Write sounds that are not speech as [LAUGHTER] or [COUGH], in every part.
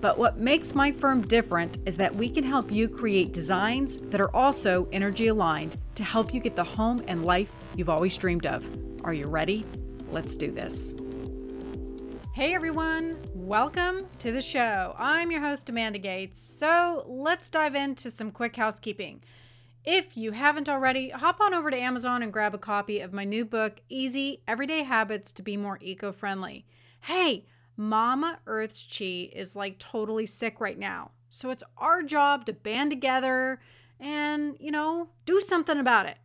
But what makes my firm different is that we can help you create designs that are also energy aligned to help you get the home and life you've always dreamed of. Are you ready? Let's do this. Hey everyone, welcome to the show. I'm your host, Amanda Gates. So let's dive into some quick housekeeping. If you haven't already, hop on over to Amazon and grab a copy of my new book, Easy Everyday Habits to Be More Eco Friendly. Hey, Mama Earth's chi is like totally sick right now. So it's our job to band together and, you know, do something about it.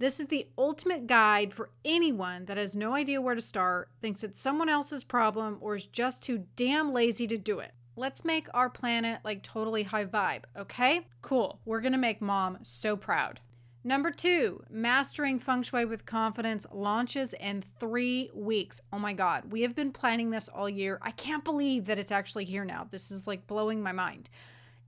This is the ultimate guide for anyone that has no idea where to start, thinks it's someone else's problem, or is just too damn lazy to do it. Let's make our planet like totally high vibe, okay? Cool. We're gonna make mom so proud. Number two, Mastering Feng Shui with Confidence launches in three weeks. Oh my God, we have been planning this all year. I can't believe that it's actually here now. This is like blowing my mind.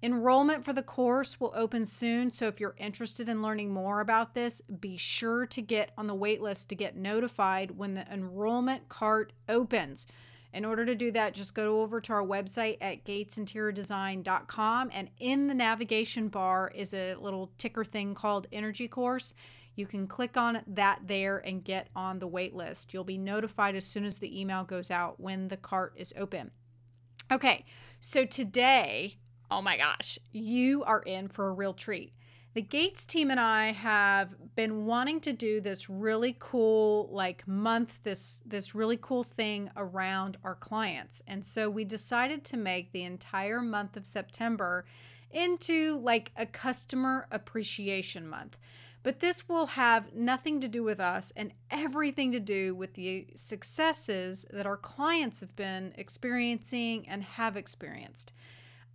Enrollment for the course will open soon, so if you're interested in learning more about this, be sure to get on the waitlist to get notified when the enrollment cart opens. In order to do that, just go over to our website at gatesinteriordesign.com and in the navigation bar is a little ticker thing called Energy Course. You can click on that there and get on the wait list. You'll be notified as soon as the email goes out when the cart is open. Okay, so today, oh my gosh, you are in for a real treat the Gates team and I have been wanting to do this really cool like month this this really cool thing around our clients. And so we decided to make the entire month of September into like a customer appreciation month. But this will have nothing to do with us and everything to do with the successes that our clients have been experiencing and have experienced.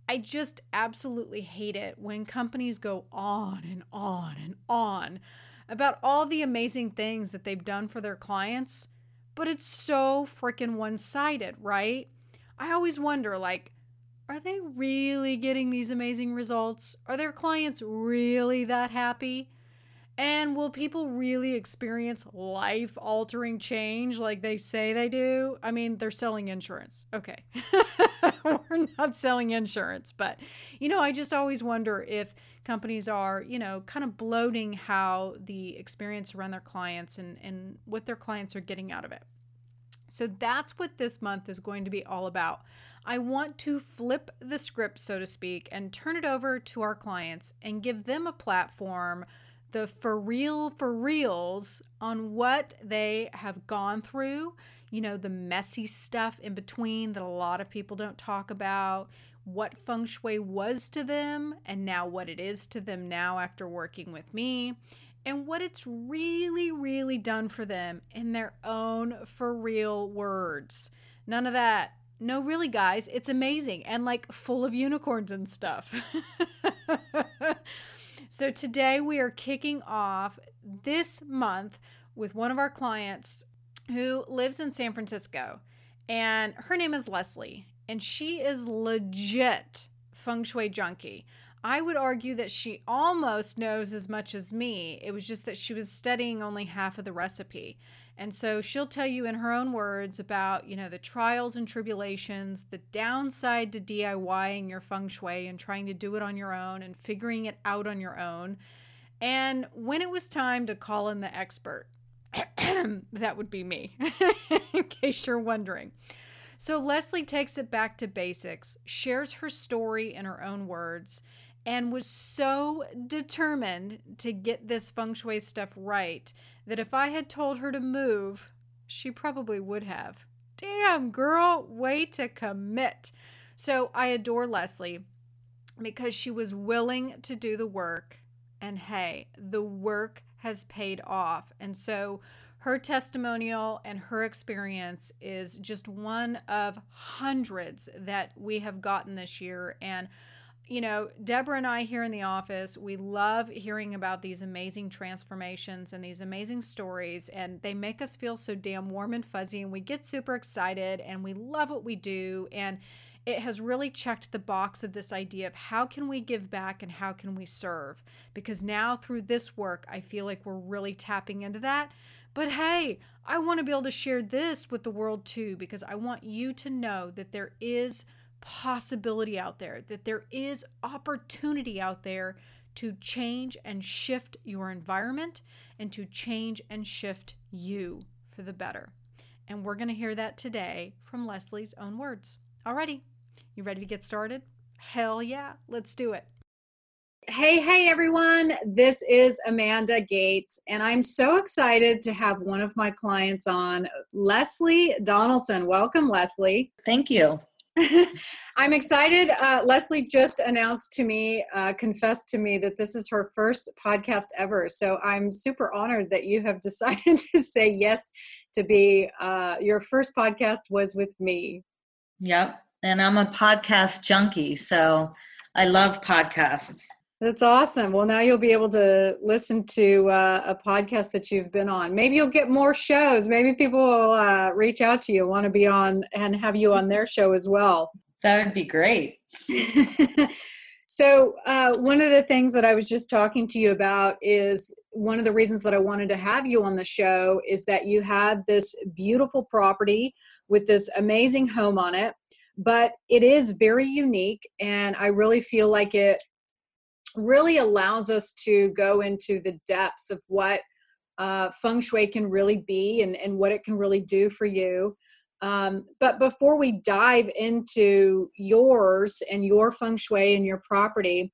I just absolutely hate it when companies go on and on and on about all the amazing things that they've done for their clients, but it's so freaking one sided, right? I always wonder like, are they really getting these amazing results? Are their clients really that happy? And will people really experience life altering change like they say they do? I mean, they're selling insurance. Okay. [LAUGHS] We're not selling insurance, but you know, I just always wonder if companies are, you know, kind of bloating how the experience around their clients and, and what their clients are getting out of it. So that's what this month is going to be all about. I want to flip the script, so to speak, and turn it over to our clients and give them a platform the for real for reals on what they have gone through, you know, the messy stuff in between that a lot of people don't talk about, what feng shui was to them, and now what it is to them now after working with me, and what it's really, really done for them in their own for real words. None of that. No, really, guys, it's amazing and like full of unicorns and stuff. [LAUGHS] So today we are kicking off this month with one of our clients who lives in San Francisco. And her name is Leslie. And she is legit feng shui junkie. I would argue that she almost knows as much as me. It was just that she was studying only half of the recipe. And so she'll tell you in her own words about, you know, the trials and tribulations, the downside to DIYing your feng shui and trying to do it on your own and figuring it out on your own. And when it was time to call in the expert, [CLEARS THROAT] that would be me, [LAUGHS] in case you're wondering. So Leslie takes it back to basics, shares her story in her own words, and was so determined to get this feng shui stuff right that if I had told her to move, she probably would have. Damn, girl, way to commit. So I adore Leslie because she was willing to do the work. And hey, the work has paid off. And so her testimonial and her experience is just one of hundreds that we have gotten this year. And you know, Deborah and I here in the office, we love hearing about these amazing transformations and these amazing stories, and they make us feel so damn warm and fuzzy, and we get super excited and we love what we do. And it has really checked the box of this idea of how can we give back and how can we serve? Because now through this work, I feel like we're really tapping into that. But hey, I want to be able to share this with the world too, because I want you to know that there is possibility out there, that there is opportunity out there to change and shift your environment and to change and shift you for the better. And we're going to hear that today from Leslie's own words. Alrighty, you ready to get started? Hell yeah, let's do it. Hey, hey, everyone. This is Amanda Gates, and I'm so excited to have one of my clients on, Leslie Donaldson. Welcome, Leslie. Thank you. [LAUGHS] I'm excited. Uh, Leslie just announced to me, uh, confessed to me that this is her first podcast ever. So I'm super honored that you have [LAUGHS] decided to say yes to be. Uh, your first podcast was with me. Yep. And I'm a podcast junkie. So I love podcasts. That's awesome. Well, now you'll be able to listen to uh, a podcast that you've been on. Maybe you'll get more shows. Maybe people will uh, reach out to you, want to be on, and have you on their show as well. That would be great. [LAUGHS] so, uh, one of the things that I was just talking to you about is one of the reasons that I wanted to have you on the show is that you had this beautiful property with this amazing home on it but it is very unique and i really feel like it really allows us to go into the depths of what uh, feng shui can really be and, and what it can really do for you. Um, but before we dive into yours and your feng shui and your property,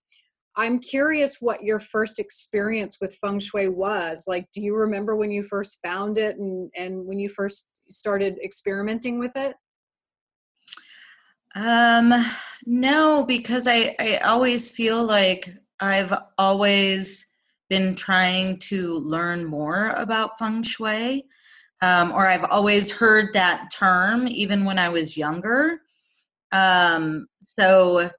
I'm curious what your first experience with feng shui was. Like, do you remember when you first found it and, and when you first started experimenting with it? Um, no, because I, I always feel like I've always been trying to learn more about feng shui, um, or I've always heard that term even when I was younger. Um, so,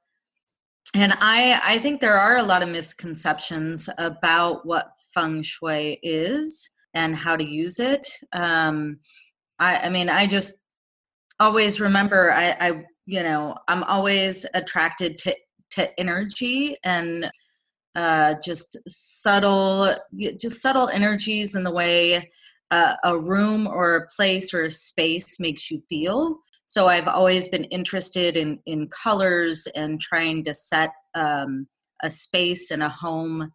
and I, I think there are a lot of misconceptions about what feng shui is and how to use it. Um, I, I mean, I just always remember I, I, you know, I'm always attracted to to energy and uh, just subtle, just subtle energies in the way uh, a room or a place or a space makes you feel. So I've always been interested in in colors and trying to set um, a space and a home,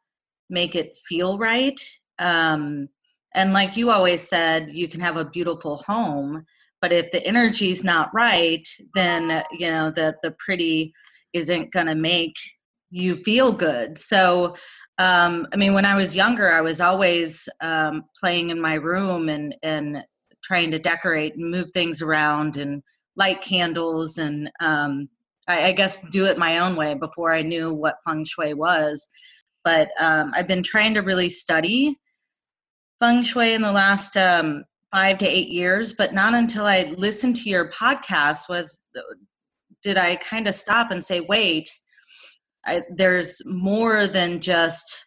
make it feel right. Um, and like you always said, you can have a beautiful home, but if the energy's not right, then you know the the pretty isn't going to make you feel good. So, um, I mean, when I was younger, I was always um, playing in my room and and trying to decorate and move things around and light candles and um, I, I, guess do it my own way before I knew what feng shui was. But um, I've been trying to really study feng shui in the last um, five to eight years, but not until I listened to your podcast was did I kind of stop and say, wait I, there's more than just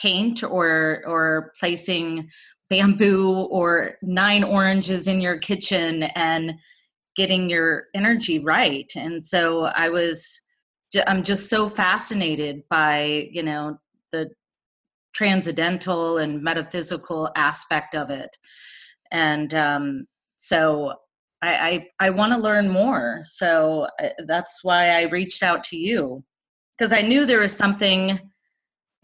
paint or or placing bamboo or nine oranges in your kitchen and getting your energy right. And so i was i'm just so fascinated by you know the transcendental and metaphysical aspect of it. And um, so i i, I want to learn more. So uh, that's why i reached out to you because I knew there was something.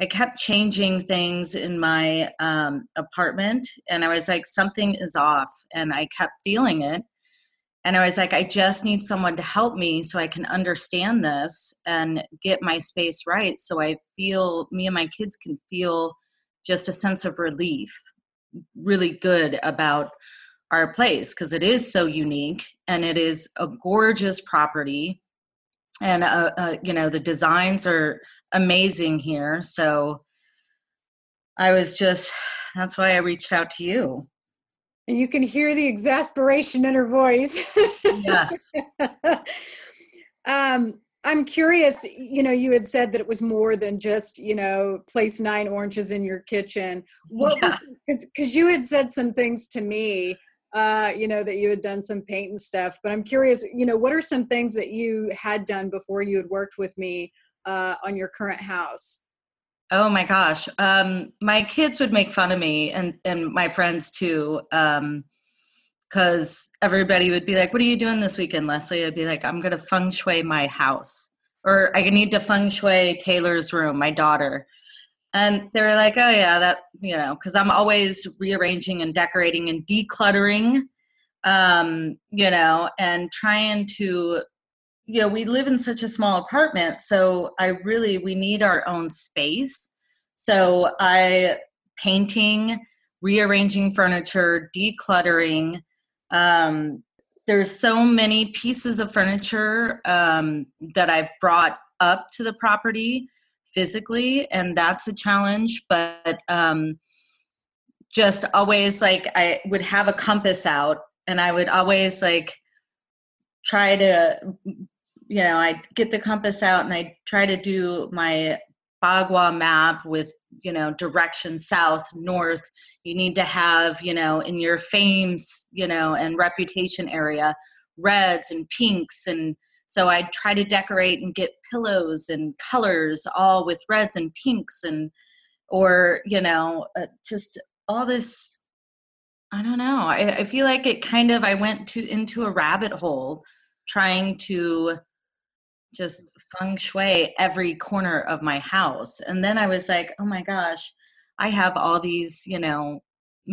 I kept changing things in my um, apartment, and I was like, something is off, and I kept feeling it. And I was like, I just need someone to help me so I can understand this and get my space right. So I feel, me and my kids can feel just a sense of relief, really good about our place because it is so unique and it is a gorgeous property and uh, uh, you know the designs are amazing here so i was just that's why i reached out to you and you can hear the exasperation in her voice yes [LAUGHS] um I'm curious, you know, you had said that it was more than just, you know, place nine oranges in your kitchen. What yeah. because you had said some things to me, uh, you know, that you had done some paint and stuff, but I'm curious, you know, what are some things that you had done before you had worked with me uh, on your current house? Oh my gosh. Um, my kids would make fun of me and, and my friends too. Um, because everybody would be like, What are you doing this weekend, Leslie? I'd be like, I'm going to feng shui my house, or I need to feng shui Taylor's room, my daughter. And they were like, Oh, yeah, that, you know, because I'm always rearranging and decorating and decluttering, um, you know, and trying to, you know, we live in such a small apartment. So I really, we need our own space. So I, painting, rearranging furniture, decluttering, um, there's so many pieces of furniture um, that I've brought up to the property physically, and that's a challenge. But um, just always like I would have a compass out, and I would always like try to, you know, I get the compass out and I try to do my Bagua map with you know direction south north you need to have you know in your fames you know and reputation area reds and pinks and so i try to decorate and get pillows and colors all with reds and pinks and or you know uh, just all this i don't know I, I feel like it kind of i went to into a rabbit hole trying to just feng shui every corner of my house. And then I was like, oh my gosh, I have all these, you know,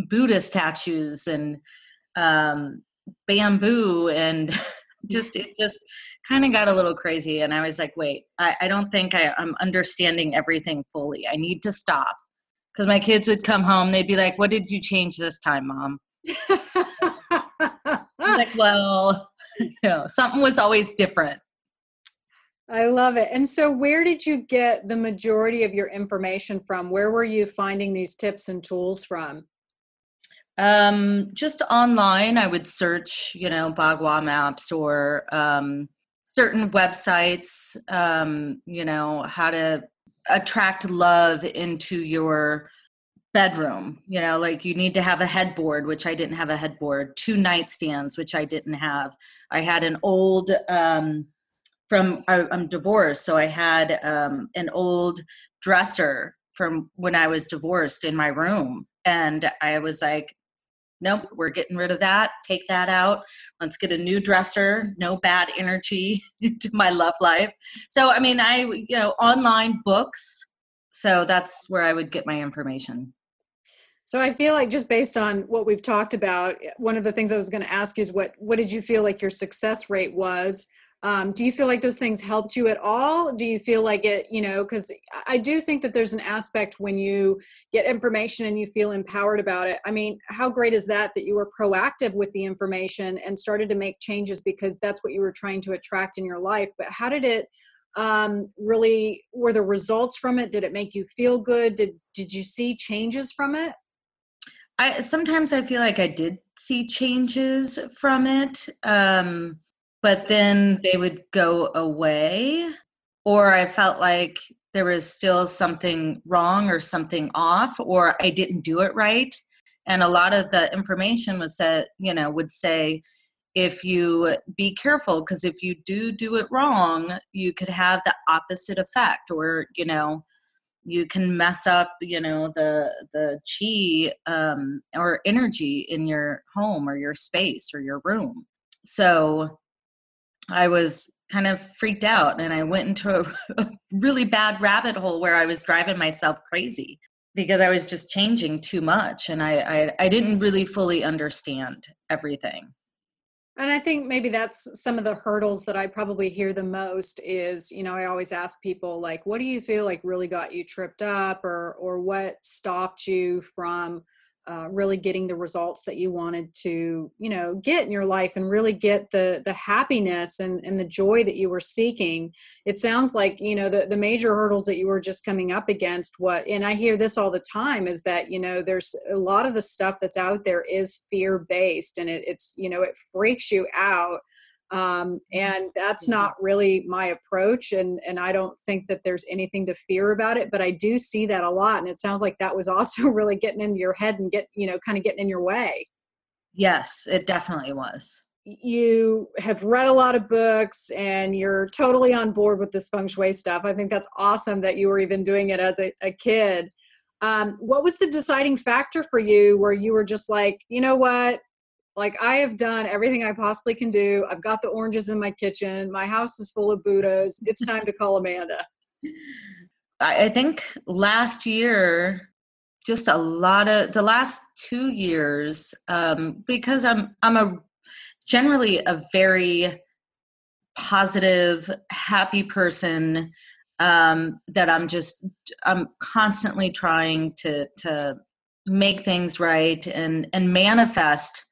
Buddha statues and um, bamboo and [LAUGHS] just, it just kind of got a little crazy. And I was like, wait, I, I don't think I, I'm understanding everything fully. I need to stop. Because my kids would come home, they'd be like, what did you change this time, mom? like, well, [LAUGHS] you know, something was always different. I love it. And so, where did you get the majority of your information from? Where were you finding these tips and tools from? Um, just online, I would search, you know, Bagua maps or um, certain websites, um, you know, how to attract love into your bedroom. You know, like you need to have a headboard, which I didn't have a headboard, two nightstands, which I didn't have. I had an old, um, from I, am divorced, so I had um, an old dresser from when I was divorced in my room, and I was like, "Nope, we're getting rid of that. Take that out. Let's get a new dresser. No bad energy [LAUGHS] into my love life." So, I mean, I you know online books. So that's where I would get my information. So I feel like just based on what we've talked about, one of the things I was going to ask you is what what did you feel like your success rate was um, do you feel like those things helped you at all? Do you feel like it you know because i do think that there's an aspect when you get information and you feel empowered about it. I mean how great is that that you were proactive with the information and started to make changes because that's what you were trying to attract in your life but how did it um, really were the results from it? Did it make you feel good? Did did you see changes from it? I sometimes i feel like i did see changes from it um but then they would go away or i felt like there was still something wrong or something off or i didn't do it right. And a lot of the information was that you know would say if you be careful because if you do do it wrong you could have the opposite effect or you know you can mess up you know the the chi um, or energy in your home or your space or your room. So I was kind of freaked out and I went into a, a, [LAUGHS] really bad rabbit hole where I was driving myself crazy because I was just changing too much and I, I, I didn't really fully understand everything. And I think maybe that's some of the hurdles that I probably hear the most is, you know, I always ask people like, what do you feel like really got you tripped up or or what stopped you from uh, really getting the results that you wanted to you know get in your life and really get the the happiness and, and the joy that you were seeking. It sounds like you know the, the major hurdles that you were just coming up against what and i hear this all the time is that you know there's a lot of the stuff that's out there is fear based and it, it's you know it freaks you out um, and that's not really my approach and and i don't think that there's anything to fear about it but i do see that a lot and it sounds like that was [LAUGHS] also really getting into your head and get you know kind of getting in your way. Yes it definitely was. You have read a lot of books and you're totally on board with this feng shui stuff. I think that's awesome that you were even doing it as a, a kid. Um, what was the deciding factor for you where you were just like you know what like I have done everything I possibly can do. I've got the oranges in my kitchen. My house is full of Buddhas. It's [LAUGHS] time to call Amanda. I think last year, just a lot of the last two years, um, because I'm I'm a generally a very positive, happy person. Um, that I'm just I'm constantly trying to to make things right and and manifest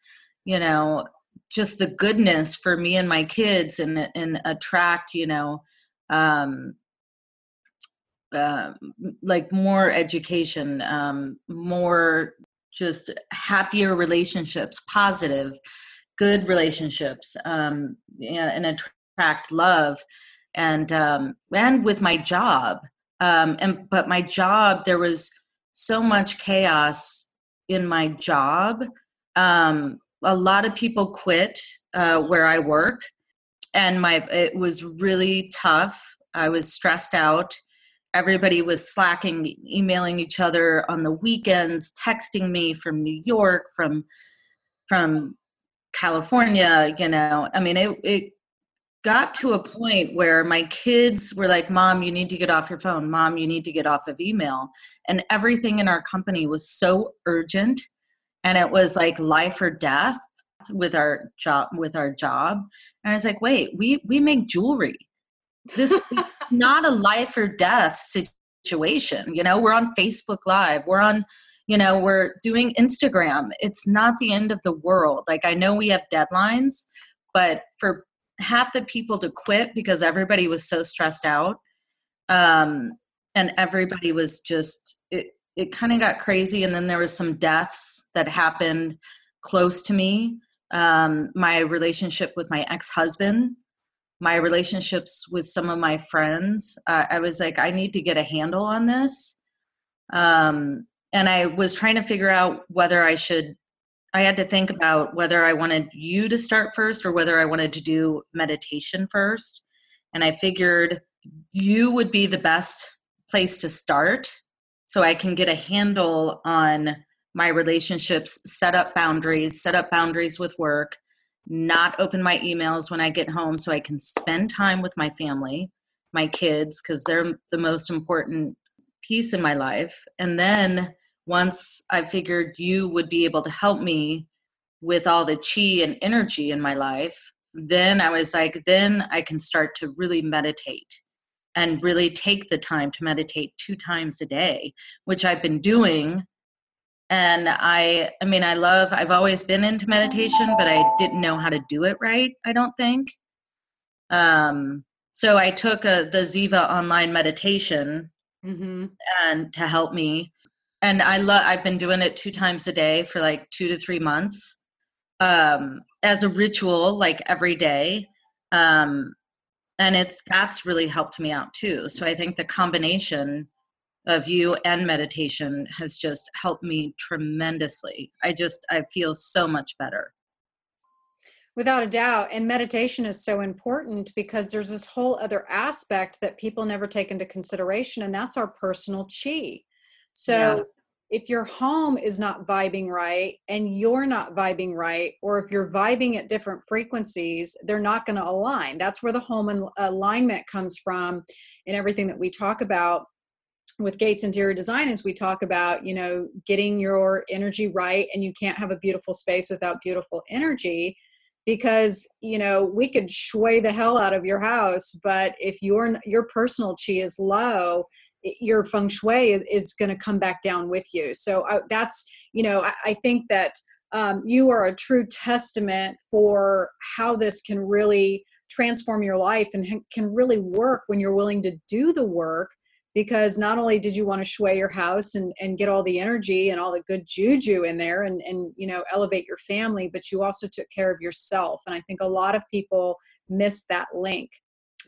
you know just the goodness for me and my kids and and attract you know um uh, like more education um more just happier relationships positive good relationships um and attract love. And um and with my job um and but my job there was so much chaos in my job um a lot of people quit uh, where I work, and my it was really tough. I was stressed out. Everybody was slacking, emailing each other on the weekends, texting me from New York, from from California. You know, I mean, it it got to a point where my kids were like, "Mom, you need to get off your phone. Mom, you need to get off of email." And everything in our company was so urgent and it was like life or death with our job with our job. And i was like wait we we make jewelry. This is [LAUGHS] not a life or death situation you know? We're on facebook live. We're on you know we're doing instagram. It's not the end of the world. Like i know we have deadlines but for half the people to quit because everybody was so stressed out um and everybody was just it, it kind of got crazy and then there was some deaths that happened close to me. Um, my relationship with my ex-husband my relationships with some of my friends uh, i was like i need to get a handle on this. Um, and i was trying to figure out whether i should i had to think about whether i wanted you to start first or whether i wanted to do meditation first. And i figured you would be the best place to start so I can get a handle on my relationships, set up boundaries, set up boundaries with work, not open my emails when I get home so I can spend time with my family, my kids, because they're the most important piece in my life. And then once I figured you would be able to help me with all the chi and energy in my life, then I was like, then I can start to really meditate and really take the time to meditate two times a day which i've been doing. And i i mean i love i've always been into meditation but i didn't know how to do it right i don't think. Um so i took a the ziva online meditation mm-hmm. and to help me. And i love i've been doing it two times a day for like two to three months um as a ritual like every day. Um and it's that's really helped me out too. So i think the combination of you and meditation has just helped me tremendously. I just i feel so much better. Without a doubt. And meditation is so important because there's this whole other aspect that people never take into consideration and that's our personal chi. So yeah if your home is not vibing right and you're not vibing right, or if you're vibing at different frequencies, they're not going to align. That's where the home alignment comes from in everything that we talk about with Gates Interior Design is we talk about, you know, getting your energy right and you can't have a beautiful space without beautiful energy because you know we could shui the hell out of your house but if your your personal chi is low your feng shui is, going to come back down with you. So I, that's, you know, I, I think that um, you are a true testament for how this can really transform your life and can really work when you're willing to do the work because not only did you want to shui your house and, and get all the energy and all the good juju in there and, and you know elevate your family but you also took care of yourself and i think a lot of people miss that link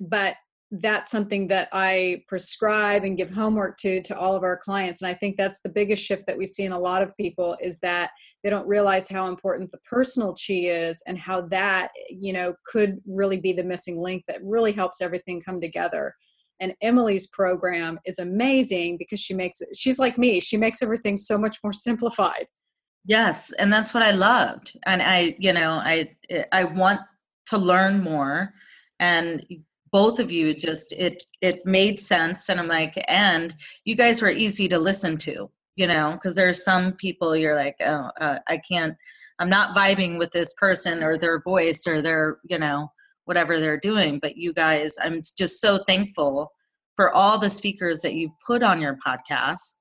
but that's something that I prescribe and give homework to to all of our clients. And I think that's the biggest shift that we see in a lot of people is that they don't realize how important the personal chi is and how that you know could really be the missing link that really helps everything come together. And Emily's program is amazing because she makes it she's like me she makes everything so much more simplified. Yes and that's what I loved. And I you know I I want to learn more and both of you just it it made sense and i'm like and you guys were easy to listen to you know because there's some people you're like oh uh, i can't i'm not vibing with this person or their voice or their you know whatever they're doing but you guys i'm just so thankful for all the speakers that you put on your podcast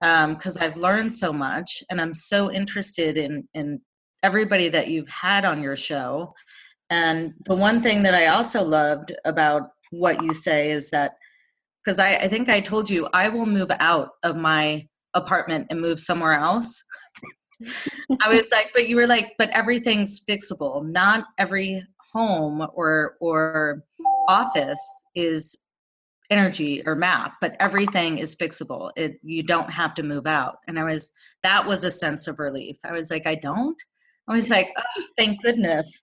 because um, i've learned so much and i'm so interested in in everybody that you've had on your show and the one thing that I also loved about what you say is that because I, I think I told you I will move out of my apartment and move somewhere else. [LAUGHS] I was like, but you were like, but everything's fixable. Not every home or or office is energy or map, but everything is fixable. It you don't have to move out. And I was that was a sense of relief. I was like, I don't. I was like, oh, thank goodness.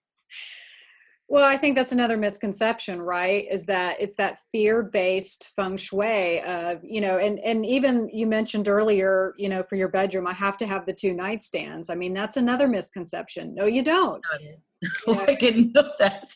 Well, I think that's another misconception, right? Is that it's that fear-based feng shui of, you know, and and even you mentioned earlier, you know, for your bedroom, I have to have the two nightstands. I mean, that's another misconception. No, you don't. Oh, [LAUGHS] I didn't know that.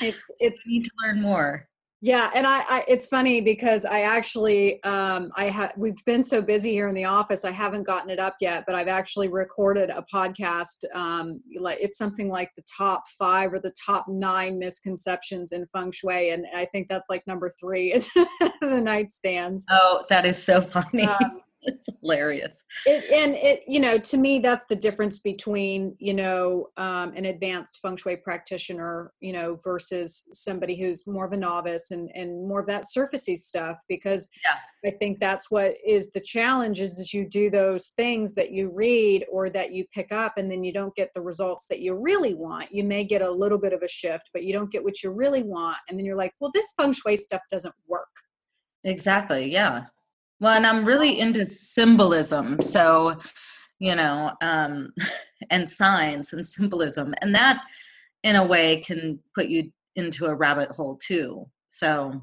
It's it's I need to learn more yeah and I, I, it's funny because i actually um i have we've been so busy here in the office i haven't gotten it up yet but i've actually recorded a podcast um like it's something like the top five or the top nine misconceptions in feng shui and i think that's like number three is [LAUGHS] the nightstands. Oh that is so funny. Um, [LAUGHS] it's hilarious. It, and it, you know, to me, that's the difference between, you know, um, an advanced feng shui practitioner, you know, versus somebody who's more of a novice and, and more of that surfacey stuff. Because yeah. I think that's what is the challenge is, is you do those things that you read or that you pick up and then you don't get the results that you really want. You may get a little bit of a shift, but you don't get what you really want. And then you're like, well, this feng shui stuff doesn't work. Exactly. Yeah. Well, and I'm really into symbolism. So, you know, um, [LAUGHS] and signs and symbolism. And that, in a way, can put you into a rabbit hole too. So,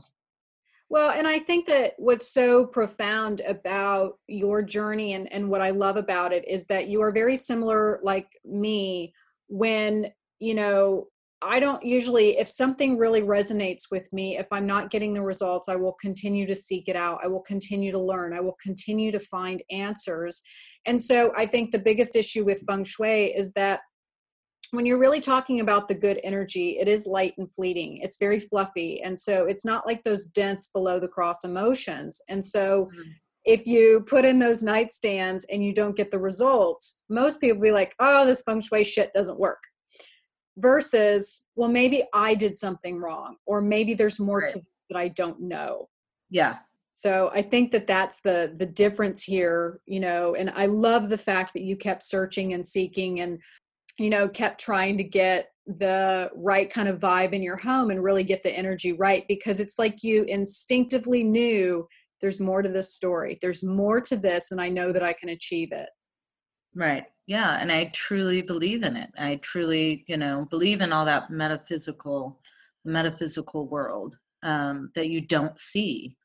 well, and I think that what's so profound about your journey and, and what I love about it is that you are very similar, like me, when, you know, I don't usually, if something really resonates with me, if I'm not getting the results, I will continue to seek it out. I will continue to learn. I will continue to find answers. And so I think the biggest issue with feng shui is that when you're really talking about the good energy, it is light and fleeting. It's very fluffy. And so it's not like those dense below the cross emotions. And so mm-hmm. if you put in those nightstands and you don't get the results, most people be like, oh, this feng shui shit doesn't work versus well maybe i did something wrong or maybe there's more right. to that i don't know. Yeah. So i think that that's the the difference here you know and i love the fact that you kept searching and seeking and you know kept trying to get the right kind of vibe in your home and really get the energy right because it's like you instinctively knew there's more to this story there's more to this and i know that i can achieve it right yeah and i truly believe in it i truly you know believe in all that metaphysical metaphysical world um, that you don't see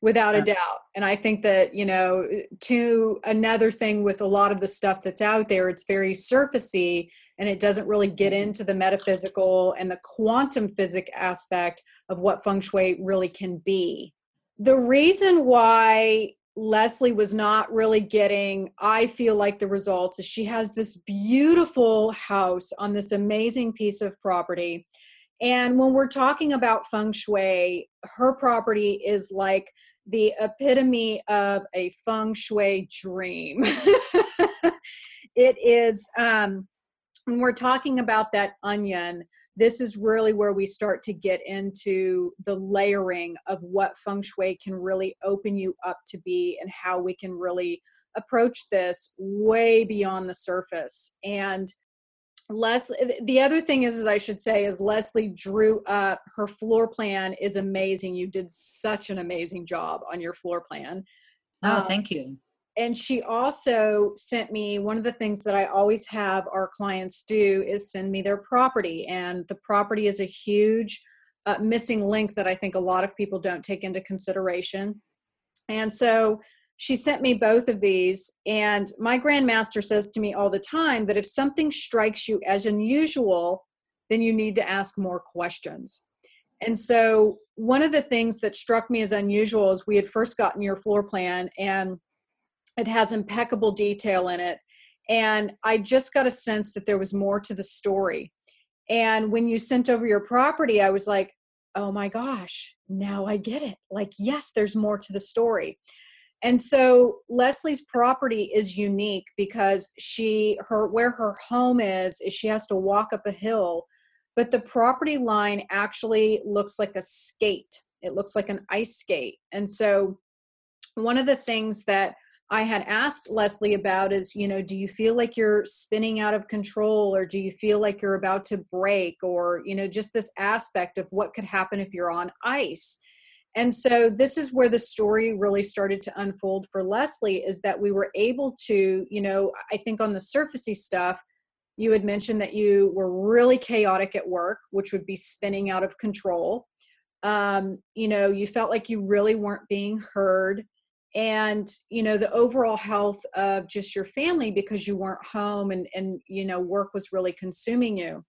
without a uh, doubt and i think that you know to another thing with a lot of the stuff that's out there it's very surfacey and it doesn't really get mm-hmm. into the metaphysical and the quantum physics aspect of what feng shui really can be the reason why Leslie was not really getting, I feel like, the results. Is she has this beautiful house on this amazing piece of property. And when we're talking about feng shui, her property is like the epitome of a feng shui dream. [LAUGHS] it is um, when we're talking about that onion, this is really where we start to get into the layering of what feng shui can really open you up to be and how we can really approach this way beyond the surface. And Leslie, the other thing is, is I should say, is Leslie drew up her floor plan is amazing. You did such an amazing job on your floor plan. Oh, um, thank you and she also sent me one of the things that I always have our clients do is send me their property. And the property is a huge uh, missing link that I think a lot of people don't take into consideration. And so she sent me both of these. And my grandmaster says to me all the time that if something strikes you as unusual, then you need to ask more questions. And so, one of the things that struck me as unusual is we had first gotten your floor plan, and it has impeccable detail in it. And I just got a sense that there was more to the story. And when you sent over your property, I was like, oh my gosh, now I get it. Like, yes, there's more to the story. And so Leslie's property is unique because she her where her home is is she has to walk up a hill, but the property line actually looks like a skate. It looks like an ice skate. And so one of the things that I had asked Leslie about is, you know, do you feel like you're spinning out of control or do you feel like you're about to break or, you know, just this aspect of what could happen if you're on ice. And so this is where the story really started to unfold for Leslie is that we were able to, you know, I think on the surfacey stuff, you had mentioned that you were really chaotic at work, which would be spinning out of control. Um, you know, you felt like you really weren't being heard and you know the overall health of just your family because you weren't home and and you know work was really consuming you.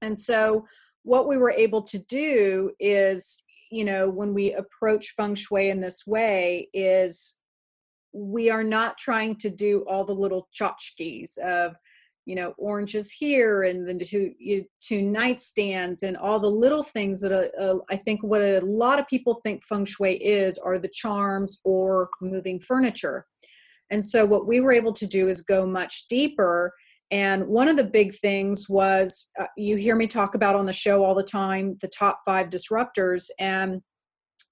And so what we were able to do is you know when we approach feng shui in this way is we are not trying to do all the little tchotchkes of you know oranges here and then you, two nightstands and all the little things that uh, uh, I think what a lot of people think feng shui is are the charms or moving furniture. And so what we were able to do is go much deeper and one of the big things was uh, you hear me talk about on the show all the time the top five disruptors and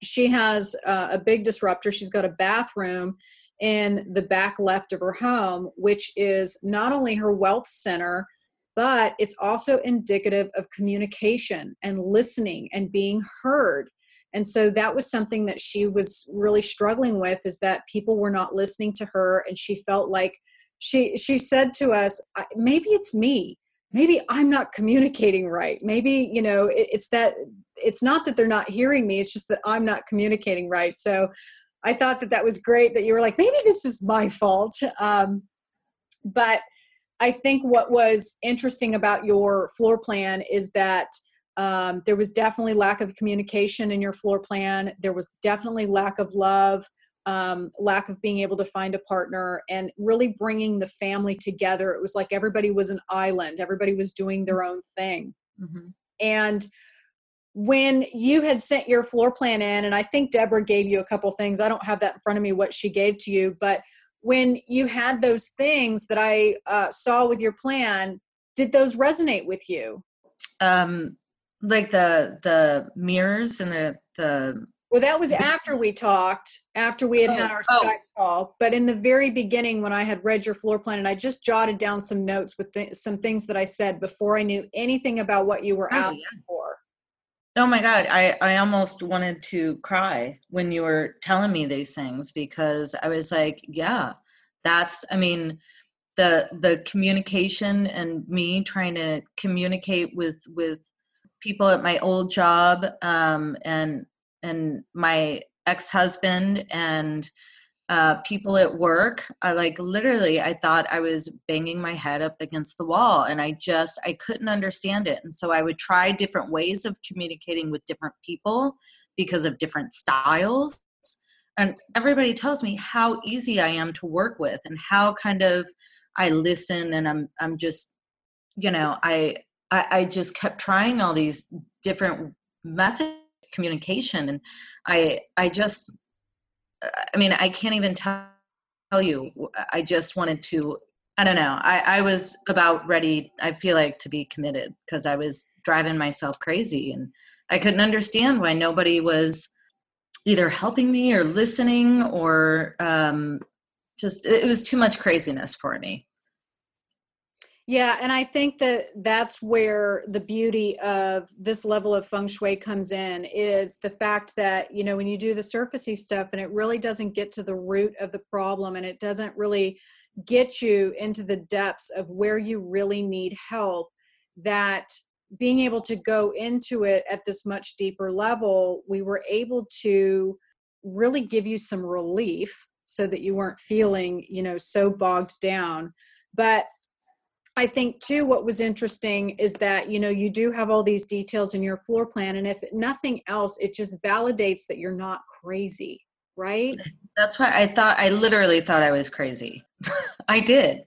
she has uh, a big disruptor. She's got a bathroom in the back left of her home, which is not only her wealth center, but it's also indicative of communication and listening and being heard. And so that was something that she was really struggling with is that people were not listening to her and she felt like she she said to us maybe it's me. Maybe i'm not communicating right. Maybe you know it, it's that it's not that they're not hearing me it's just that i'm not communicating right. So I thought that that was great that you were like, maybe this is my fault. Um, but I think what was interesting about your floor plan is that um, there was definitely lack of communication in your floor plan. There was definitely lack of love, um, lack of being able to find a partner, and really bringing the family together. It was like everybody was an island, everybody was doing their own thing. Mm-hmm. And when you had sent your floor plan in, and I think Deborah gave you a couple things. I don't have that in front of me what she gave to you, but when you had those things that I uh, saw with your plan, did those resonate with you? Um, like the the mirrors and the the. Well, that was after we talked, after we had oh, had our oh. Skype call. But in the very beginning, when I had read your floor plan, and I just jotted down some notes with th- some things that I said before I knew anything about what you were oh, asking yeah. for. Oh my God, I, I almost wanted to cry when you were telling me these things because I was like, yeah, that's, I mean, the the communication and me trying to communicate with with people at my old job um, and and my ex-husband and uh, people at work i like literally i thought i was banging my head up against the wall and i just i couldn't understand it. And so i would try different ways of communicating with different people because of different styles. And everybody tells me how easy i am to work with and how kind of i listen and i'm i'm just you know i i, I just kept trying all these different methods communication. And i i just I mean, I can't even tell you. I just wanted to I don't know. I, I was about ready, I feel like, to be committed because I was driving myself crazy and I couldn't understand why nobody was either helping me or listening or um, just, it was too much craziness for me. Yeah, and I think that that's where the beauty of this level of feng shui comes in is the fact that, you know, when you do the surfacey stuff and it really doesn't get to the root of the problem and it doesn't really get you into the depths of where you really need help, that being able to go into it at this much deeper level, we were able to really give you some relief so that you weren't feeling, you know, so bogged down. But I think too, what was interesting is that, you know, you do have all these details in your floor plan. And if nothing else, it just validates that you're not crazy, right? That's why I thought, I literally thought I was crazy. [LAUGHS] I did.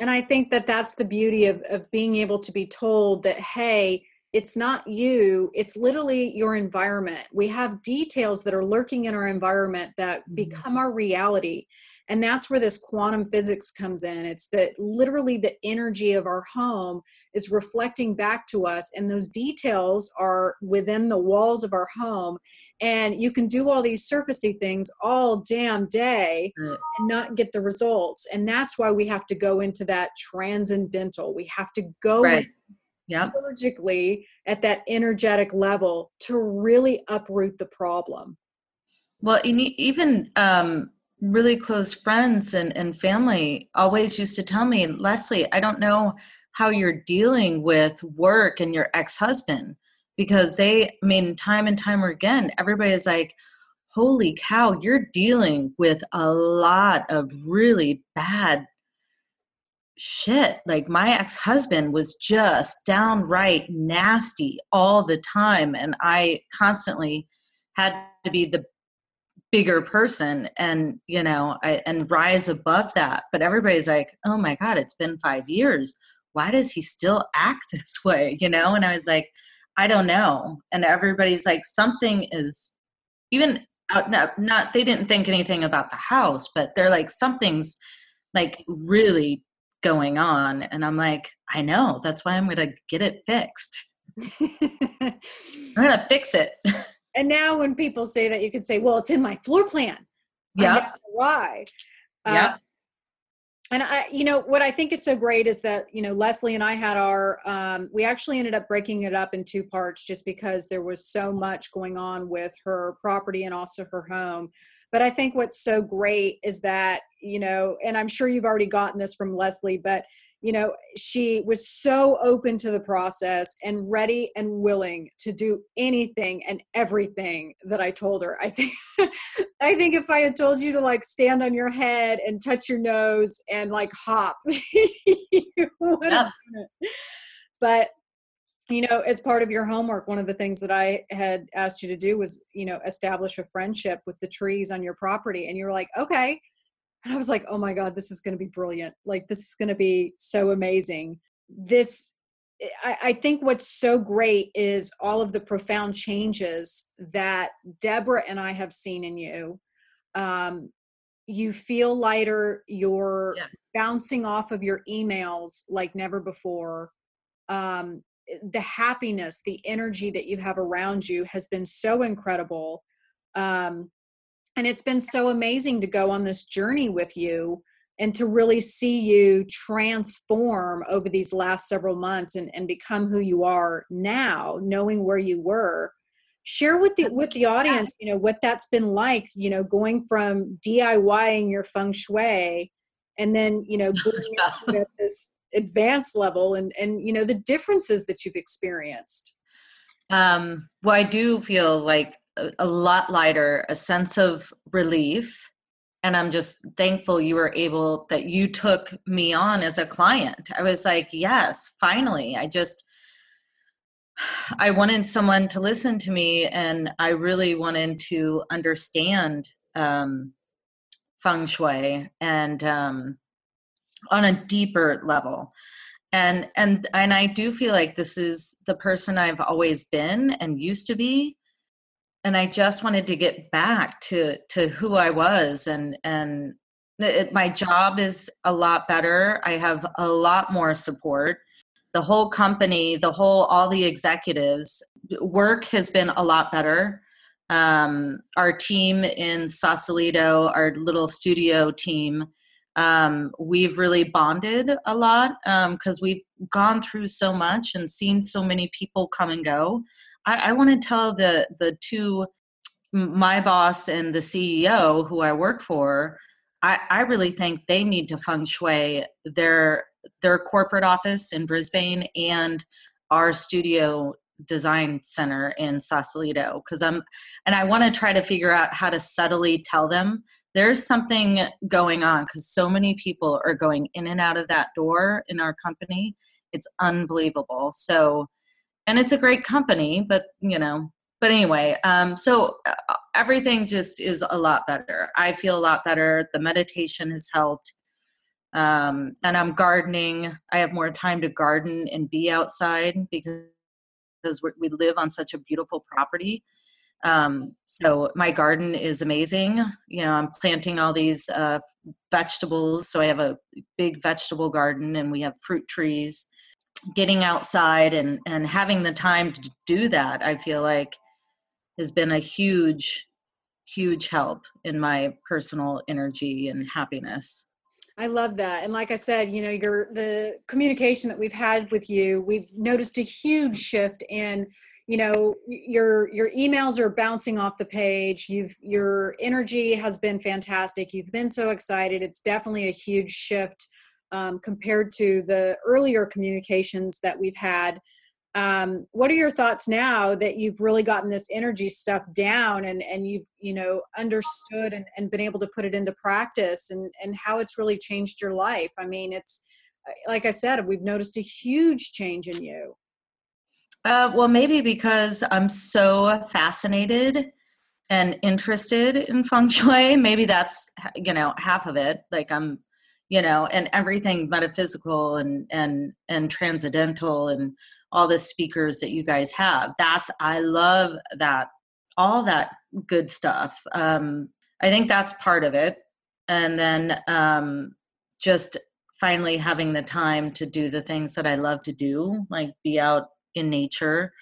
And I think that that's the beauty of, of being able to be told that, hey, it's not you, it's literally your environment. We have details that are lurking in our environment that mm-hmm. become our reality and that's where this quantum physics comes in it's that literally the energy of our home is reflecting back to us and those details are within the walls of our home and you can do all these surfacey things all damn day mm. and not get the results and that's why we have to go into that transcendental we have to go right. Yep. surgically at that energetic level to really uproot the problem well even um really close friends and, and family always used to tell me, Leslie, I don't know how you're dealing with work and your ex husband because they, I mean, time and time again, everybody is like, holy cow, you're dealing with a lot of really bad shit. Like, my ex husband was just downright nasty all the time. And I constantly had to be the bigger person and you know I, and rise above that but everybody's like oh my god it's been five years why does he still act [LAUGHS] this way you know and i was like i don't know and everybody's like something is even out not, not they didn't think anything about the house but they're like something's like really going on and i'm like i know that's why i'm gonna get it fixed i'm gonna fix it [LAUGHS] And now when people say that, you can say, well, it's in my floor plan. Yeah. Why? Yeah. Uh, and I, you know, what I think is so great is that, you know, Leslie and I had our, um, we actually ended up breaking it up in two parts just because there was so much going on with her property and also her home. But I think what's so great is that, you know, and I'm sure you've already gotten this from Leslie, but you know she was so open to the process and ready and willing to do anything and everything that i told her i think [LAUGHS] i think if i had told you to like stand on your head and touch your nose and like hop [LAUGHS] yeah. but you know as part of your homework one of the things that i had asked you to do was you know establish a friendship with the trees on your property and you were like okay and I was like, oh my God, this is going to be brilliant. Like, this is going to be so amazing. This, eh, I, I, think what's so great is all of the profound changes that Deborah and I have seen in you. Um, you feel lighter, you're yeah. bouncing off of your emails like never before. Um, the happiness, the energy that you have around you has been so incredible. Um, and it's been so amazing to go on this journey with you and to really see you transform over these last several months and, and become who you are now knowing where you were share with the with the audience you know what that's been like you know going from diying your feng shui and then you know [LAUGHS] going into this advanced level and and you know the differences that you've experienced um well i do feel like a, lot lighter, a sense of relief. And I'm just thankful you were able that you took me on as a client. I was like, yes, finally. I just, I wanted someone to listen to me, and I really wanted to understand um, feng shui and um, on a deeper level. And and and I do feel like this is the person I've always been and used to be, and I just wanted to get back to to who I was and and it, my job is a lot better. I have a lot more support. The whole company, the whole, all the executives, work has been a lot better. Um, our team in Sausalito, our little studio team, um, we've really bonded a lot because um, we've gone through so much and seen so many people come and go. I, I want to tell the the two, my boss and the CEO who I work for, I, I really think they need to feng shui their their corporate office in Brisbane and our studio design center in Sausalito because I'm and I want to try to figure out how to subtly tell them there's something going on because so many people are going in and out of that door in our company. It's unbelievable. So and it's a great company, but you know, but anyway, um, so uh, everything just is a lot better. I feel a lot better. The meditation has helped. Um, and I'm gardening. I have more time to garden and be outside because we live on such a beautiful property. Um, so my garden is amazing. You know, I'm planting all these uh, vegetables. So I have a big vegetable garden, and we have fruit trees. Getting outside and and having the time to do that, I feel like has been a huge huge help in my personal energy and happiness I love that. And like I said, you know, your the communication that we've had with you, we've noticed a huge shift in, you know, your your emails are bouncing off the page. You've your energy has been fantastic. You've been so excited. It's definitely a huge shift um, compared to the earlier communications that we've had um, what are your thoughts now that you've really gotten this energy stuff down and and you've you know understood and, and been able to put it into practice and and how it's really changed your life i mean it's like i said we've noticed a huge change in you uh, well maybe because i'm so fascinated and interested in [LAUGHS] feng shui maybe that's you know half of it like i'm you know and everything metaphysical and and and transcendental and all the speakers that you guys have. That's I love that all that good stuff. Um, I think that's part of it, and then um, just finally having the time to do the things that I love to do, like be out in nature,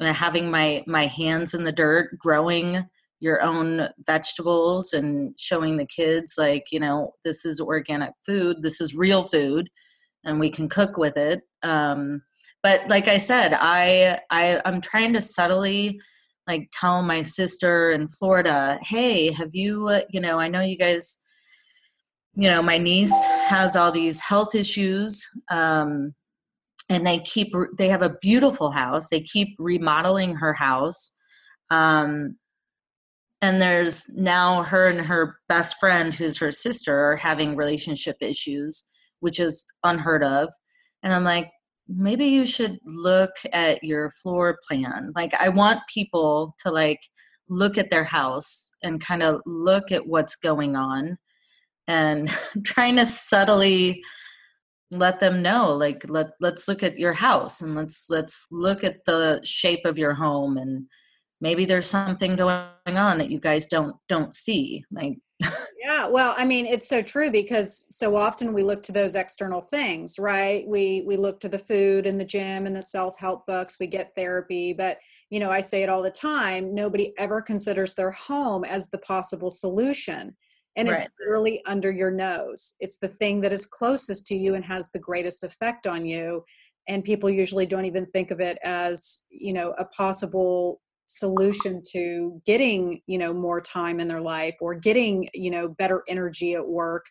uh, having my my hands in the dirt, growing your own vegetables and showing the kids like you know this is organic food this is real food and we can cook with it um, but like i said i i i'm trying to subtly like tell my sister in florida hey have you uh, you know i know you guys you know my niece has all these health issues um and they keep they have a beautiful house they keep remodeling her house um and there's now her and her best friend who's her sister are having relationship issues which is unheard of and i'm like maybe you should look at your floor plan. Like i want people to like look at their house and kind of look at what's going on and [LAUGHS] trying to subtly let them know like let let's look at your house and let's let's look at the shape of your home and maybe there's something going on that you guys don't don't see like [LAUGHS] yeah well i mean it's so true because so often we look to those external things right? We we look to the food and the gym and the self-help books we get therapy but you know i say it all the time nobody ever considers their home as the possible solution and right. it's literally under your nose. It's the thing that is closest to you and has the greatest effect on you and people usually don't even think of it as you know a possible solution to getting you know more time in their life or getting you know better energy at work.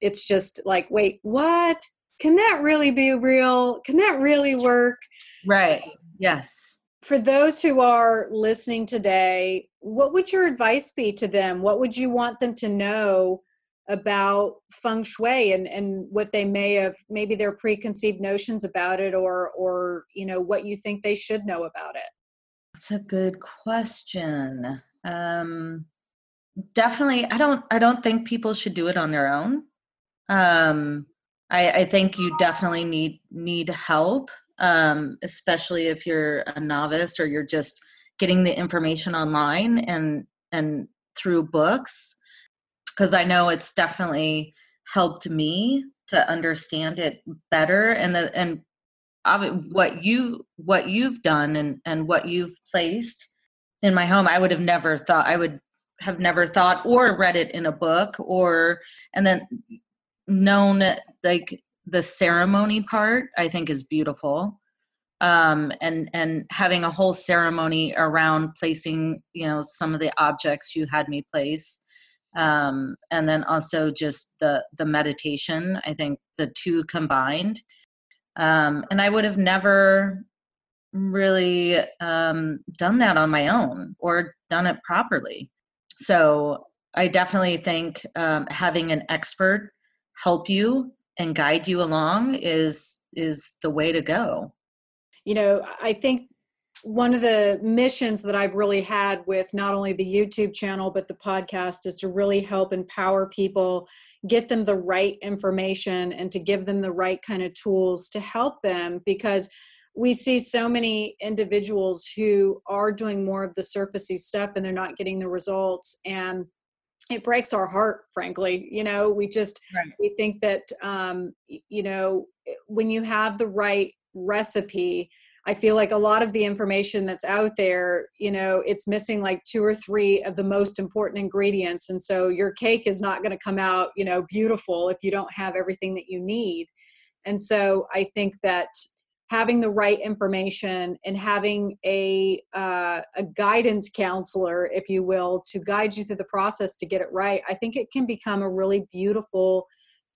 It's just like wait what? Can that really be real? Can that really work? Right. Yes for those who are listening today what would your advice be to them what would you want them to know about feng shui and and what they may have maybe their preconceived notions about it or or you know what you think they should know about it that's a good question. Um, definitely, I don't. I don't think people should do it on their own. Um, I, I think you definitely need need help, um, especially if you're a novice or you're just getting the information online and and through books. because I know it's definitely helped me to understand it better and the and what you what you've done and and what you've placed in my home i would have never thought i would have never thought or read it in a book or and then known like the ceremony part i think is beautiful. Um and and having a whole ceremony around placing you know some of the objects you had me place um and then also just the the meditation i think the two combined. Um and i would have never really um done that on my own or done it properly. So i definitely think um having an expert help you and guide you along is is the way to go. You know i think one of the missions that i've really had with not only the youtube channel but the podcast is to really help empower people get them the right information and to give them the right kind of tools to help them because we see so many individuals who are doing more of the surfacey stuff and they're not getting the results and it breaks our heart frankly you know we just right. we think that um you know when you have the right recipe i feel like a lot of the information that's out there you know it's missing like two or three of the most important ingredients and so your cake is not going to come out you know beautiful if you don't have everything that you need and so i think that having the right information and having a uh, a guidance counselor if you will to guide you through the process to get it right i think it can become a really beautiful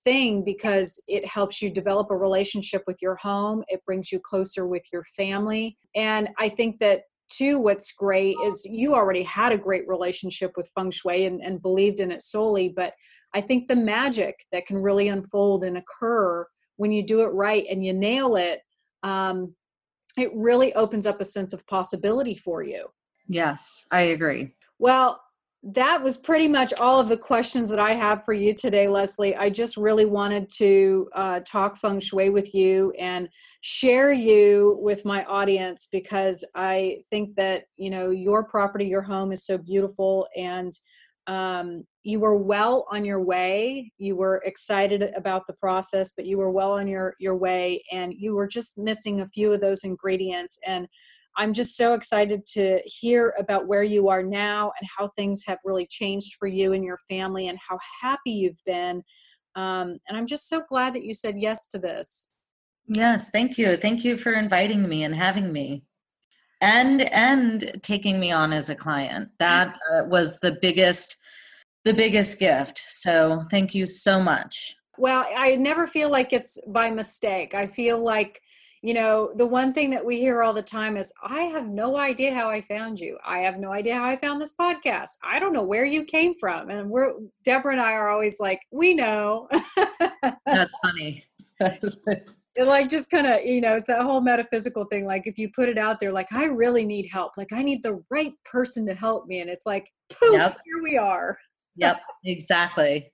thing because it helps you develop a relationship with your home it brings you closer with your family and i think that too what's great is you already had a great relationship with feng shui and, and believed in it solely but i think the magic that can really unfold and occur when you do it right and you nail it um, it really opens up a sense of possibility for you. Yes, I agree. Well, that was pretty much all of the questions that I have for you today, Leslie. I just really wanted to uh, talk feng shui with you and share you with my audience because I think that you know your property, your home is so beautiful, and um, you were well on your way you were excited about the process but you were well on your your way and you were just missing a few of those ingredients and i'm just so excited to hear about where you are now and how things have really changed for you and your family and how happy you've been um, and i'm just so glad that you said yes to this. Yes thank you. Thank you for inviting me and having me and and taking me on as a client. That uh, was the biggest the biggest gift. So thank you so much. Well i never feel like it's by mistake. I feel like you know the one thing that we hear all the time is i have no idea how i found you. I have no idea how i found this podcast. I don't know where you came from. And we're deborah and i are always like we know. [LAUGHS] That's funny [LAUGHS] it like just kind of you know it's that whole metaphysical thing like if you put it out there like i really need help like i need the right person to help me and it's like poof yep. here we are. Yep exactly.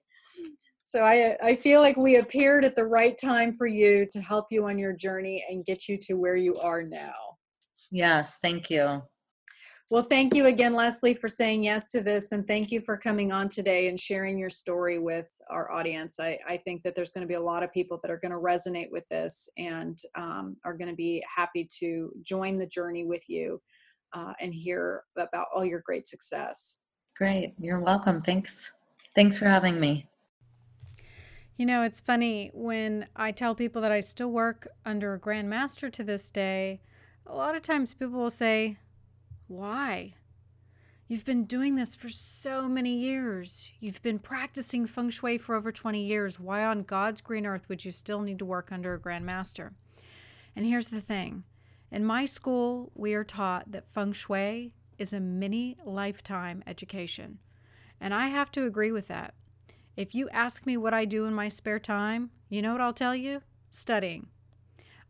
So i i feel like we appeared at the right time for you to help you on your journey and get you to where you are now. Yes thank you well, thank you again, Leslie, for saying yes to this. And thank you for coming on today and sharing your story with our audience. I, I think that there's going to be a lot of people that are going to resonate with this and um, are going to be happy to join the journey with you uh, and hear about all your great success. Great. You're welcome. Thanks. Thanks for having me. You know, it's funny when I tell people that I still work under a grandmaster to this day, a lot of times people will say, why? You've been doing this for so many years. You've been practicing feng shui for over 20 years. Why on God's green earth would you still need to work under a grandmaster? And here's the thing in my school, we are taught that feng shui is a mini lifetime education. And I have to agree with that. If you ask me what I do in my spare time, you know what I'll tell you? Studying.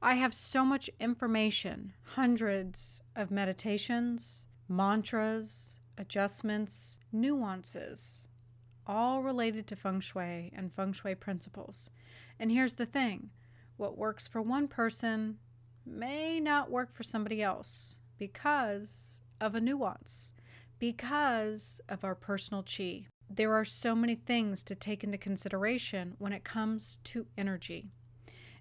I have so much information, hundreds of meditations, mantras, adjustments, nuances, all related to feng shui and feng shui principles. And here's the thing what works for one person may not work for somebody else because of a nuance, because of our personal chi. there are so many things to take into consideration when it comes to energy.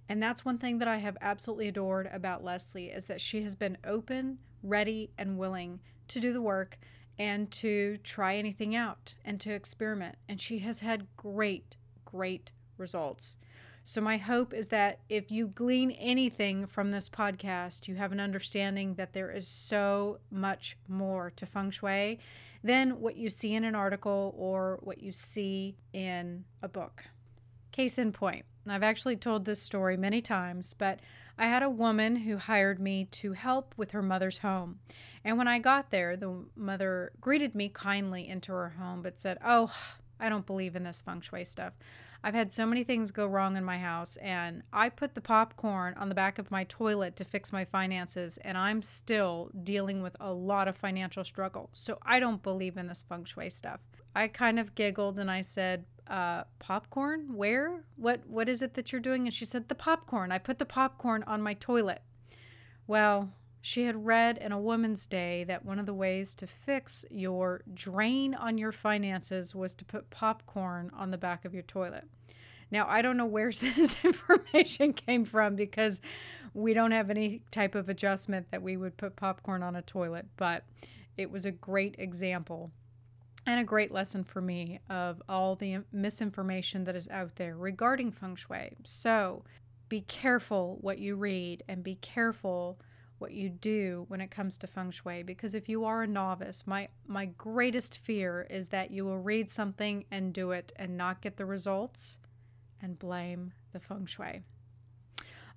And that's one thing that I have absolutely adored about Leslie is that she has been open, ready, and willing to do the work and to try anything out and to experiment. And she has had great, great results. So, my hope is that if you glean anything from this podcast, you have an understanding that there is so much more to feng shui than what you see in an article or what you see in a book. Case in point, I've actually told this story many times, but I had a woman who hired me to help with her mother's home. And when I got there, the mother greeted me kindly into her home, but said, Oh, I don't believe in this feng shui stuff. I've had so many things go wrong in my house, and I put the popcorn on the back of my toilet to fix my finances, and I'm still dealing with a lot of financial struggle. So I don't believe in this feng shui stuff. I kind of giggled and I said, uh, popcorn? Where? What what is it that you're doing? And she said, the popcorn. I put the popcorn on my toilet. Well, she had read in A Woman's Day that one of the ways to fix your drain on your finances was to put popcorn on the back of your toilet. Now, I don't know where [LAUGHS] this information came from because we don't have any type of adjustment that we would put popcorn on a toilet, but it was a great example and a great lesson for me of all the misinformation that is out there regarding feng shui. So be careful what you read and be careful what you do when it comes to feng shui because if you are a novice my my greatest fear is that you will read something and do it and not get the results and blame the feng shui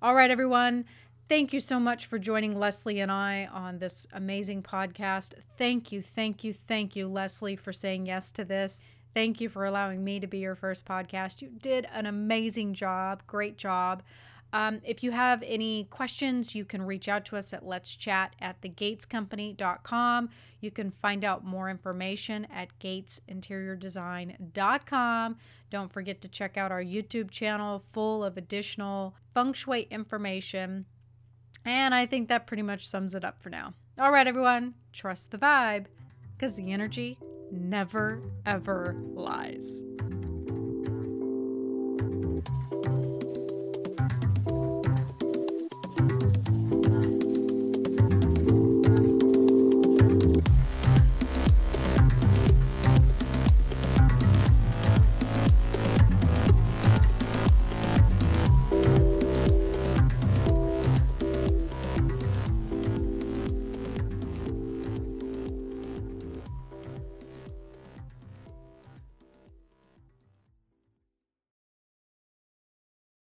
all right everyone thank you so much for joining leslie and i on this amazing podcast thank you thank you thank you leslie for saying yes to this thank you for allowing me to be your first podcast you did an amazing job great job um, if you have any questions, you can reach out to us at let's chat at thegatescompany.com. You can find out more information at gatesinteriordesign.com. Don't forget to check out our YouTube channel full of additional feng shui information. And I think that pretty much sums it up for now. All right, everyone, trust the vibe because the energy never, ever lies.